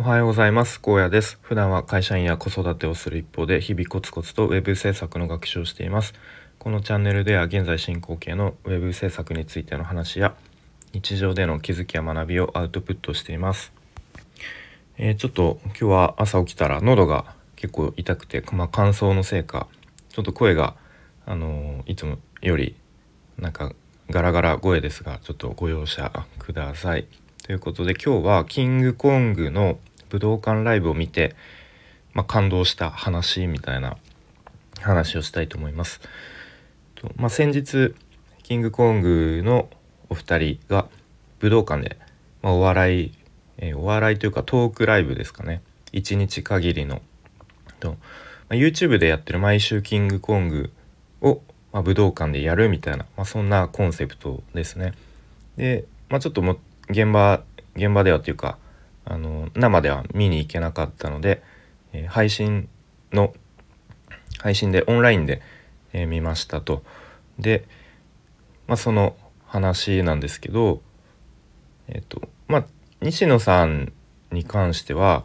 おはようございます。高野です。普段は会社員や子育てをする一方で日々コツコツとウェブ制作の学習をしています。このチャンネルでは現在進行形のウェブ制作についての話や日常での気づきや学びをアウトプットしています。えー、ちょっと今日は朝起きたら喉が結構痛くて、まあ、乾燥のせいかちょっと声があのー、いつもよりなんかガラガラ声ですがちょっとご容赦ください。ということで今日はキングコングの武道館ライブを見て、まあ、感動した話みたいな話をしたいと思います。とまあ、先日キングコングのお二人が武道館で、まあ、お笑い、えー、お笑いというかトークライブですかね一日限りのと、まあ、YouTube でやってる毎週キングコングをまあ、武道館でやるみたいな、まあ、そんなコンセプトですね。で、まあ、ちょっとも現場現場ではっていうかあの生では見に行けなかったので、え、配信の配信でオンラインで、え、見ましたと。で、まあ、その話なんですけど、えっ、とまあ、西野さんに関しては、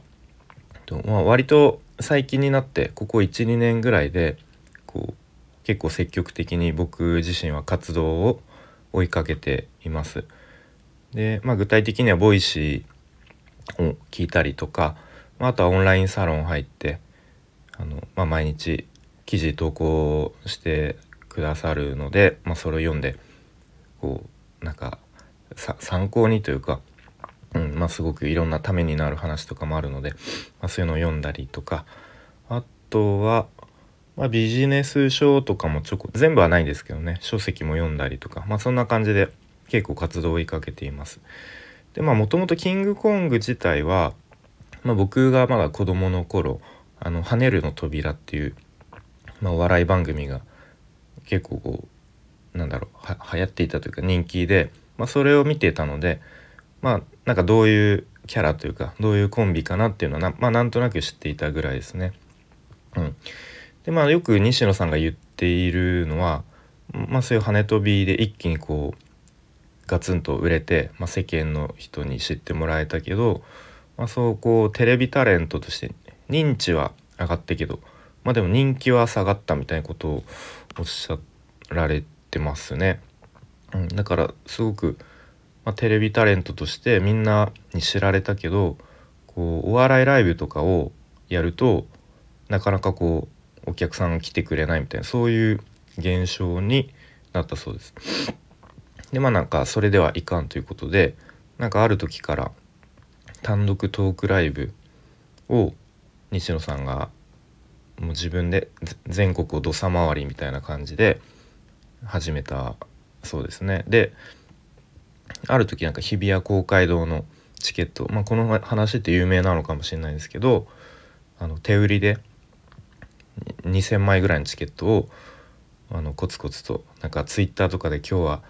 とまあ、割と最近になってここ12年ぐらいでこう結構積極的に僕自身は活動を追いかけています。で、まあ、具体的には Voicy を聞いたりとか、まあ、あとはオンラインサロン入ってあの、まあ、毎日記事投稿してくださるので、まあ、それを読んでこうなんか参考にというか、うんまあ、すごくいろんなためになる話とかもあるので、まあ、そういうのを読んだりとかあとはまあ、ビジネス書とかもちょこ全部はないんですけどね書籍も読んだりとか、まあ、そんな感じで結構活動を追いかけています。でまあもともとキングコング自体は、まあ、僕がまだ子供の頃「あの跳ねるの扉」っていう、まあ、お笑い番組が結構こうなんだろうは流行っていたというか人気で、まあ、それを見てたのでまあなんかどういうキャラというかどういうコンビかなっていうのはな,、まあ、なんとなく知っていたぐらいですね。うん、でまあよく西野さんが言っているのは、まあ、そういう跳ね飛びで一気にこうガツンと売れて、まあ、世間の人に知ってもらえたけど、まあ、そうこうテレビタレントとして認知は上がったけど、まあ、でも人気は下がったみたいなことをおっしゃられてますね。うん、だからすごく、まあ、テレビタレントとしてみんなに知られたけどこうお笑いライブとかをやるとなかなかこうお客さんが来てくれないみたいなそういう現象になったそうです。でまあなんかそれではいかんということでなんかある時から単独トークライブを西野さんがもう自分で全国を土佐回りみたいな感じで始めたそうですね。である時なんか日比谷公会堂のチケット、まあ、この話って有名なのかもしれないですけどあの手売りで2,000枚ぐらいのチケットをあのコツコツとなんかツイッターとかで今日は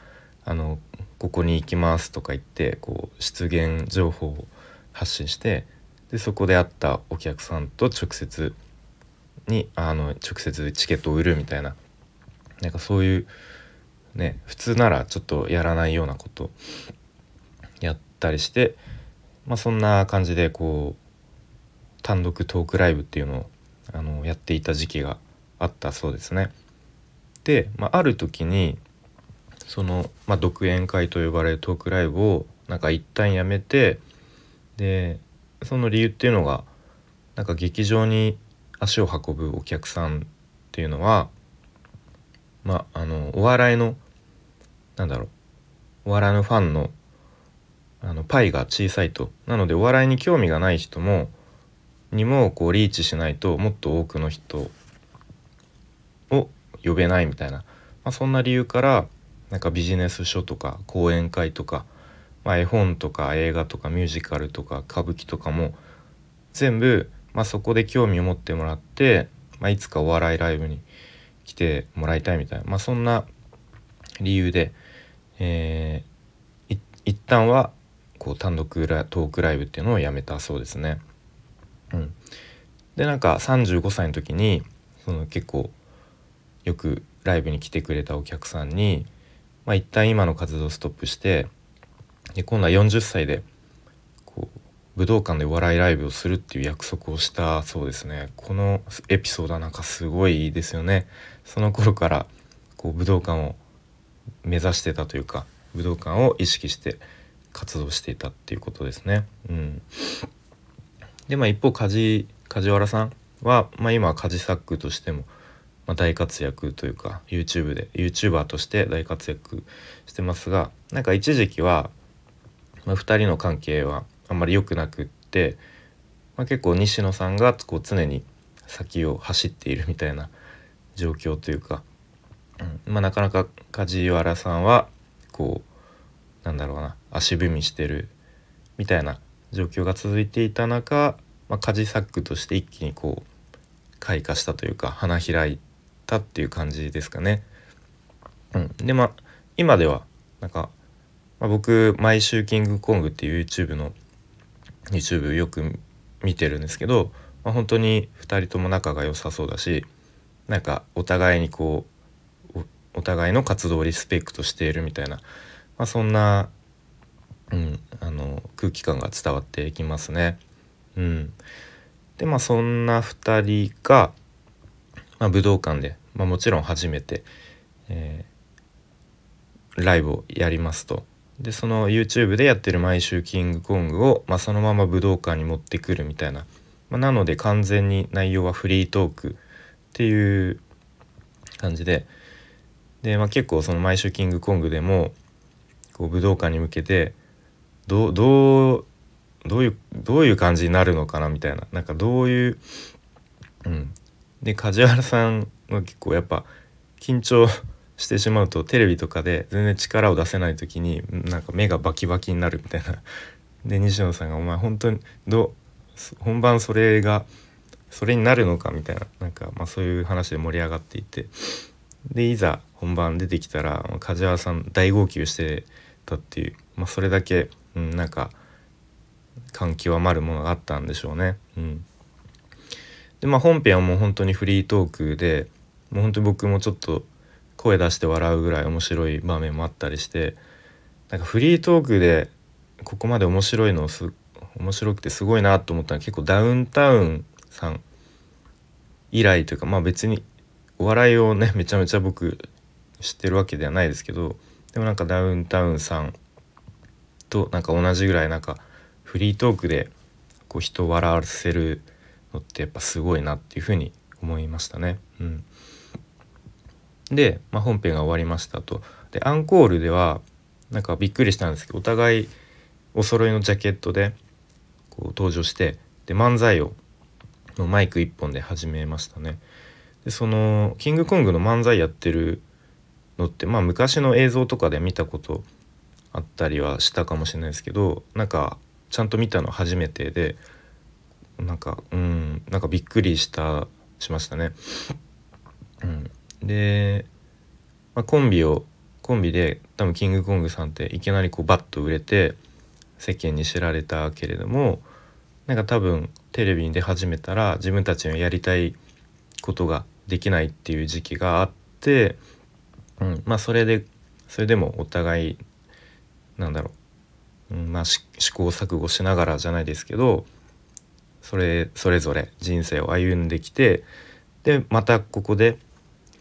あのここに行きますとか言ってこう出現情報を発信してでそこで会ったお客さんと直接にあの直接チケットを売るみたいななんかそういうね普通ならちょっとやらないようなことやったりして、まあ、そんな感じでこう単独トークライブっていうのをあのやっていた時期があったそうですね。で、まあ、ある時にその、まあ、独演会と呼ばれるトークライブをなんか一旦やめてでその理由っていうのがなんか劇場に足を運ぶお客さんっていうのはまああのお笑いのなんだろうお笑いのファンのあのパイが小さいと。なのでお笑いに興味がない人もにもこうリーチしないともっと多くの人を呼べないみたいな、まあ、そんな理由からなんかビジネス書とか講演会とか、まあ、絵本とか映画とかミュージカルとか歌舞伎とかも全部、まあ、そこで興味を持ってもらって、まあ、いつかお笑いライブに来てもらいたいみたいな、まあ、そんな理由で、えー、一旦はこう単独トークライブっていうのをやめたそうですね。うん、でなんか35歳の時にその結構よくライブに来てくれたお客さんに、まあ、一旦今の活動をストップしてで今度は40歳でこう武道館でお笑いライブをするっていう約束をしたそうですね。このエピソードはなんかすごいですよね。その頃からこう武道館を目指してたというか武道館を意識して活動していたっていうことですね。うん、でまあ一方梶梶原さんは、まあ、今は梶作としても、まあ、大活躍というか YouTube で YouTuber として大活躍してますがなんか一時期は、まあ、2人の関係はあんまり良くなくって、まあ、結構西野さんがこう常に先を走っているみたいな状況というか、うんまあ、なかなか梶原さんはこうなんだろうな足踏みしてるみたいな状況が続いていた中、まあ、梶作として一気にこう開花したというか花開いてたっていう感じですかね。うん、でまあ今ではなんか、まあ、僕毎週キングコングっていう YouTube の YouTube よく見てるんですけど、まあ、本当に2人とも仲が良さそうだしなんかお互いにこうお互いの活動をリスペクトしているみたいな、まあ、そんな、うん、あの空気感が伝わってきますね。うん、でまあそんな2人が、まあ、武道館で、まあ、もちろん初めて、えー、ライブをやりますと。でその YouTube でやってる毎週キングコングを、まあ、そのまま武道館に持ってくるみたいな、まあ、なので完全に内容はフリートークっていう感じで。で、まあ、結構その毎週キングコングでもこう武道館に向けてどどうどういうどういう感じになるのかなみたいな。なんかどういううんで梶原さんは結構やっぱ緊張してしまうとテレビとかで全然力を出せない時になんか目がバキバキになるみたいな。で西野さんが「お前本当にど本番それがそれになるのか」みたいななんか、まあ、そういう話で盛り上がっていてでいざ本番出てきたら梶原さん大号泣してたっていう、まあ、それだけ、うん、なんか感極まるものがあったんでしょうね。うん、でまあ本編はもう本当にフリートークでもう本当に僕もちょっと声出して笑うぐらい面白い場面もあったりしてなんかフリートークでここまで面白いのす面白くてすごいなと思ったのは結構ダウンタウンさん以来というかまあ別にお笑いをねめちゃめちゃ僕知ってるわけではないですけどでもなんかダウンタウンさんとなんか同じぐらいなんかフリートークでこう人を笑わせるのってやっぱすごいなっていうふうに思いましたね。うん、で、まあ、本編が終わりましたと。でアンコールではなんかびっくりしたんですけどお互いお揃いのジャケットでこう登場してで漫才をのマイク1本で始めましたね。でそのキングコングの漫才やってるのってまあ昔の映像とかで見たことあったりはしたかもしれないですけどなんかちゃんと見たの初めてでなんかうんなんかびっくりしたしましたね。うん、で、まあ、コンビをコンビで多分キングコングさんっていきなりこうバッと売れて世間に知られたけれどもなんか多分テレビに出始めたら自分たちのやりたいことができないっていう時期があって、うん、まあそれでそれでもお互いなんだろううん、まあ試行錯誤しながらじゃないですけどそれそれぞれ人生を歩んできてでまたここで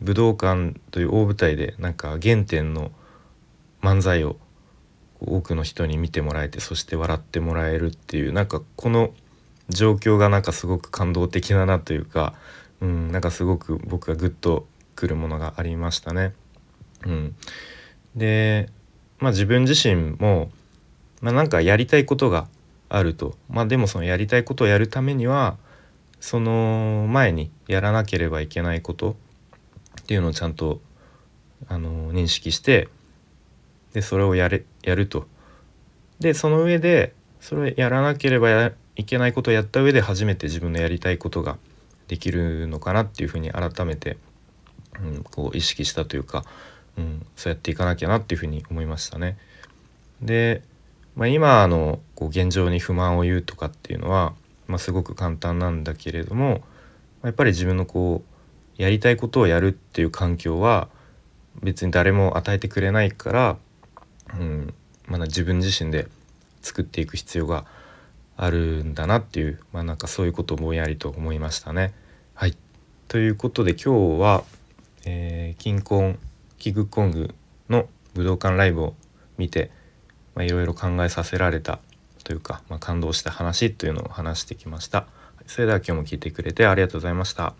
武道館という大舞台でなんか原点の漫才を多くの人に見てもらえてそして笑ってもらえるっていうなんかこの状況がなんかすごく感動的だなというか、うん、なんかすごく僕がグッとくるものがありましたね。うん、でまあ自分自身もまあ、なんかやりたいことがあるとまあでもそのやりたいことをやるためにはその前にやらなければいけないことっていうのをちゃんとあの認識してでそれをやれやると。でその上でそれをやらなければいけないことをやった上で初めて自分のやりたいことができるのかなっていうふうに改めて、うん、こう意識したというか、うん、そうやっていかなきゃなっていうふうに思いましたね。でまあ、今のこう現状に不満を言うとかっていうのは、まあ、すごく簡単なんだけれどもやっぱり自分のこうやりたいことをやるっていう環境は別に誰も与えてくれないから、うんまだ自分自身で作っていく必要があるんだなっていうまあなんかそういうことをぼんやりと思いましたね。はいということで今日は、えー、キンコンキングコングの武道館ライブを見ていろいろ考えさせられたというか、まあ、感動した話というのを話してきました。それでは今日も聞いてくれてありがとうございました。